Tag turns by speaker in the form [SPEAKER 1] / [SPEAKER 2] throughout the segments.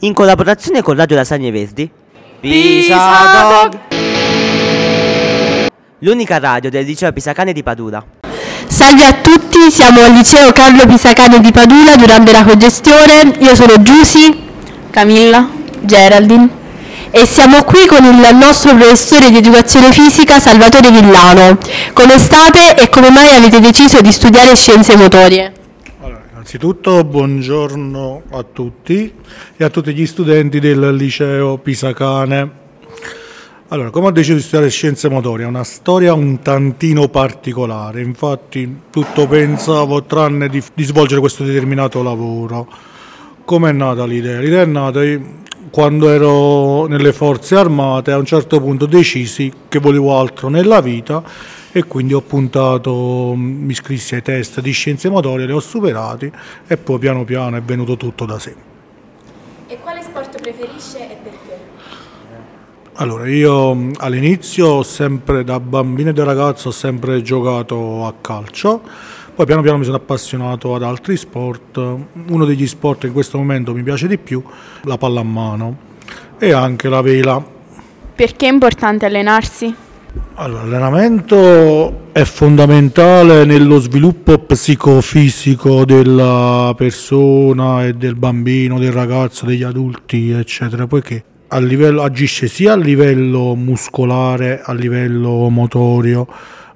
[SPEAKER 1] in collaborazione con Radio Lasagne Verdi.
[SPEAKER 2] Pisa Dog!
[SPEAKER 1] L'unica radio del liceo Pisacane di Padula.
[SPEAKER 3] Salve a tutti, siamo al liceo Carlo Pisacane di Padula durante la congestione. Io sono Giusy,
[SPEAKER 2] Camilla,
[SPEAKER 3] Geraldine e siamo qui con il nostro professore di educazione fisica Salvatore Villano. Come state e come mai avete deciso di studiare scienze motorie?
[SPEAKER 4] Innanzitutto buongiorno a tutti e a tutti gli studenti del liceo Pisacane. Allora, come ho deciso di studiare scienze motorie? È una storia un tantino particolare, infatti tutto pensavo tranne di, di svolgere questo determinato lavoro. Come è nata l'idea? L'idea è nata quando ero nelle forze armate, a un certo punto decisi che volevo altro nella vita e quindi ho puntato, mi iscrissi ai test di scienze motorie, li ho superati e poi piano piano è venuto tutto da sé.
[SPEAKER 5] E quale sport preferisce e perché?
[SPEAKER 4] Allora, io all'inizio ho sempre, da bambino e da ragazzo, ho sempre giocato a calcio, poi piano piano mi sono appassionato ad altri sport. Uno degli sport che in questo momento mi piace di più, la pallamano e anche la vela.
[SPEAKER 2] perché è importante allenarsi?
[SPEAKER 4] Allora, l'allenamento è fondamentale nello sviluppo psicofisico della persona e del bambino, del ragazzo, degli adulti, eccetera, poiché livello, agisce sia a livello muscolare, a livello motorio,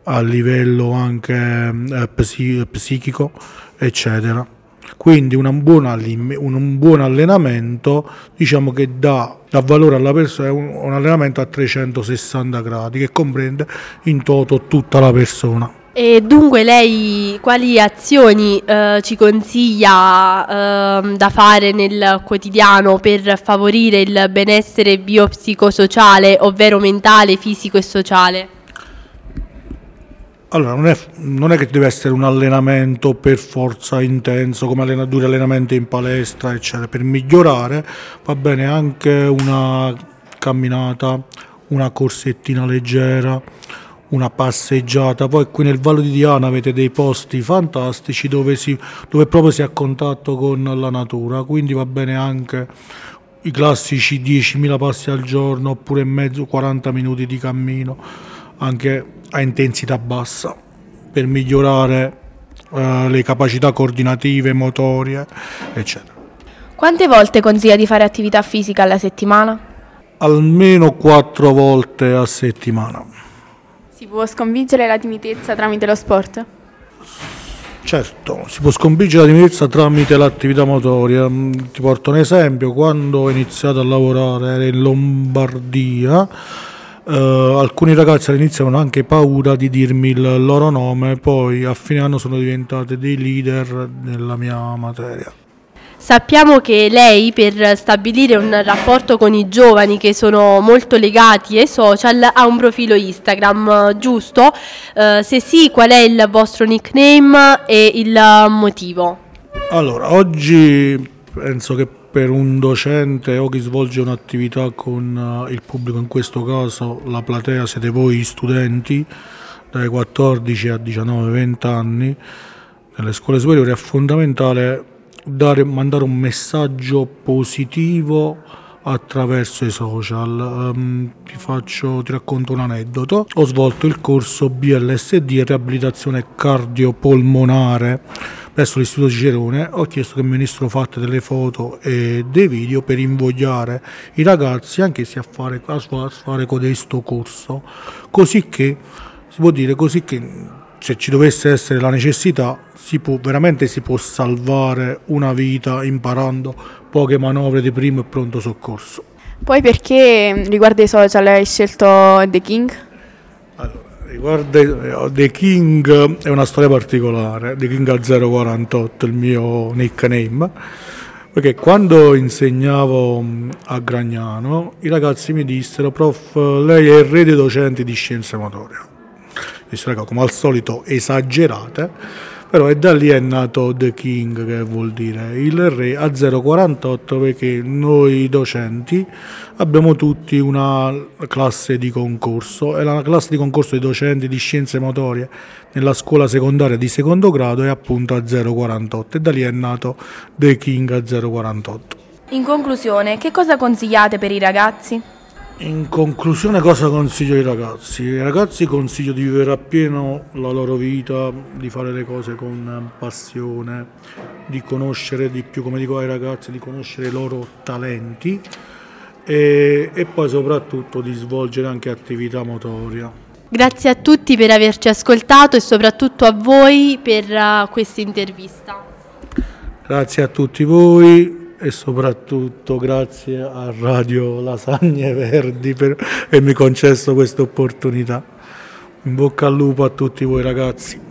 [SPEAKER 4] a livello anche eh, psi- psichico, eccetera. Quindi buona allim- un, un buon allenamento diciamo che dà, dà valore alla persona, è un, un allenamento a 360 gradi che comprende in toto tutta la persona.
[SPEAKER 3] E dunque lei quali azioni eh, ci consiglia ehm, da fare nel quotidiano per favorire il benessere biopsicosociale, ovvero mentale, fisico e sociale?
[SPEAKER 4] Allora, non è, non è che deve essere un allenamento per forza intenso, come allena- duri allenamenti in palestra, eccetera. Per migliorare va bene anche una camminata, una corsettina leggera, una passeggiata. Poi qui nel Vallo di Diana avete dei posti fantastici dove, si, dove proprio si è a contatto con la natura, quindi va bene anche i classici 10.000 passi al giorno oppure mezzo 40 minuti di cammino anche a intensità bassa per migliorare eh, le capacità coordinative, motorie, eccetera.
[SPEAKER 5] Quante volte consiglia di fare attività fisica alla settimana?
[SPEAKER 4] Almeno quattro volte a settimana.
[SPEAKER 2] Si può sconfiggere la timidezza tramite lo sport?
[SPEAKER 4] Certo, si può sconfiggere la timidezza tramite l'attività motoria. Mm, Ti porto un esempio, quando ho iniziato a lavorare ero in Lombardia, eh, alcuni ragazzi all'inizio avevano anche paura di dirmi il loro nome, poi a fine anno sono diventati dei leader nella mia materia.
[SPEAKER 3] Sappiamo che lei per stabilire un rapporto con i giovani che sono molto legati ai social ha un profilo Instagram, giusto? Eh, se sì, qual è il vostro nickname e il motivo?
[SPEAKER 4] Allora, oggi penso che per un docente o chi svolge un'attività con eh, il pubblico, in questo caso la platea siete voi studenti dai 14 a 19-20 anni nelle scuole superiori, è fondamentale dare, mandare un messaggio positivo attraverso i social. Ehm, ti, faccio, ti racconto un aneddoto. Ho svolto il corso BLSD, riabilitazione cardiopolmonare presso l'Istituto Cicerone. Ho chiesto che mi venissero fatte delle foto e dei video per invogliare i ragazzi anch'essi a fare, a fare codesto corso. Così che, si può dire così che se ci dovesse essere la necessità, si può, veramente si può salvare una vita imparando poche manovre di primo e pronto soccorso.
[SPEAKER 2] Poi perché riguardo ai social hai scelto The King?
[SPEAKER 4] Riguardo eh, The King è una storia particolare, The King a 048 il mio nickname, perché quando insegnavo mh, a Gragnano i ragazzi mi dissero prof lei è il re dei docenti di scienze motorie. Disse, raga, come al solito esagerate, però è da lì è nato The King, che vuol dire il re a 048, perché noi docenti abbiamo tutti una classe di concorso e la classe di concorso dei docenti di scienze motorie nella scuola secondaria di secondo grado è appunto a 048 e da lì è nato The King a 048.
[SPEAKER 5] In conclusione, che cosa consigliate per i ragazzi?
[SPEAKER 4] In conclusione cosa consiglio ai ragazzi? Ai ragazzi consiglio di vivere appieno la loro vita, di fare le cose con passione, di conoscere di più, come dico ai ragazzi, di conoscere i loro talenti e, e poi soprattutto di svolgere anche attività motoria.
[SPEAKER 3] Grazie a tutti per averci ascoltato e soprattutto a voi per uh, questa intervista.
[SPEAKER 4] Grazie a tutti voi e soprattutto grazie a Radio Lasagne Verdi per avermi concesso questa opportunità. In bocca al lupo a tutti voi ragazzi.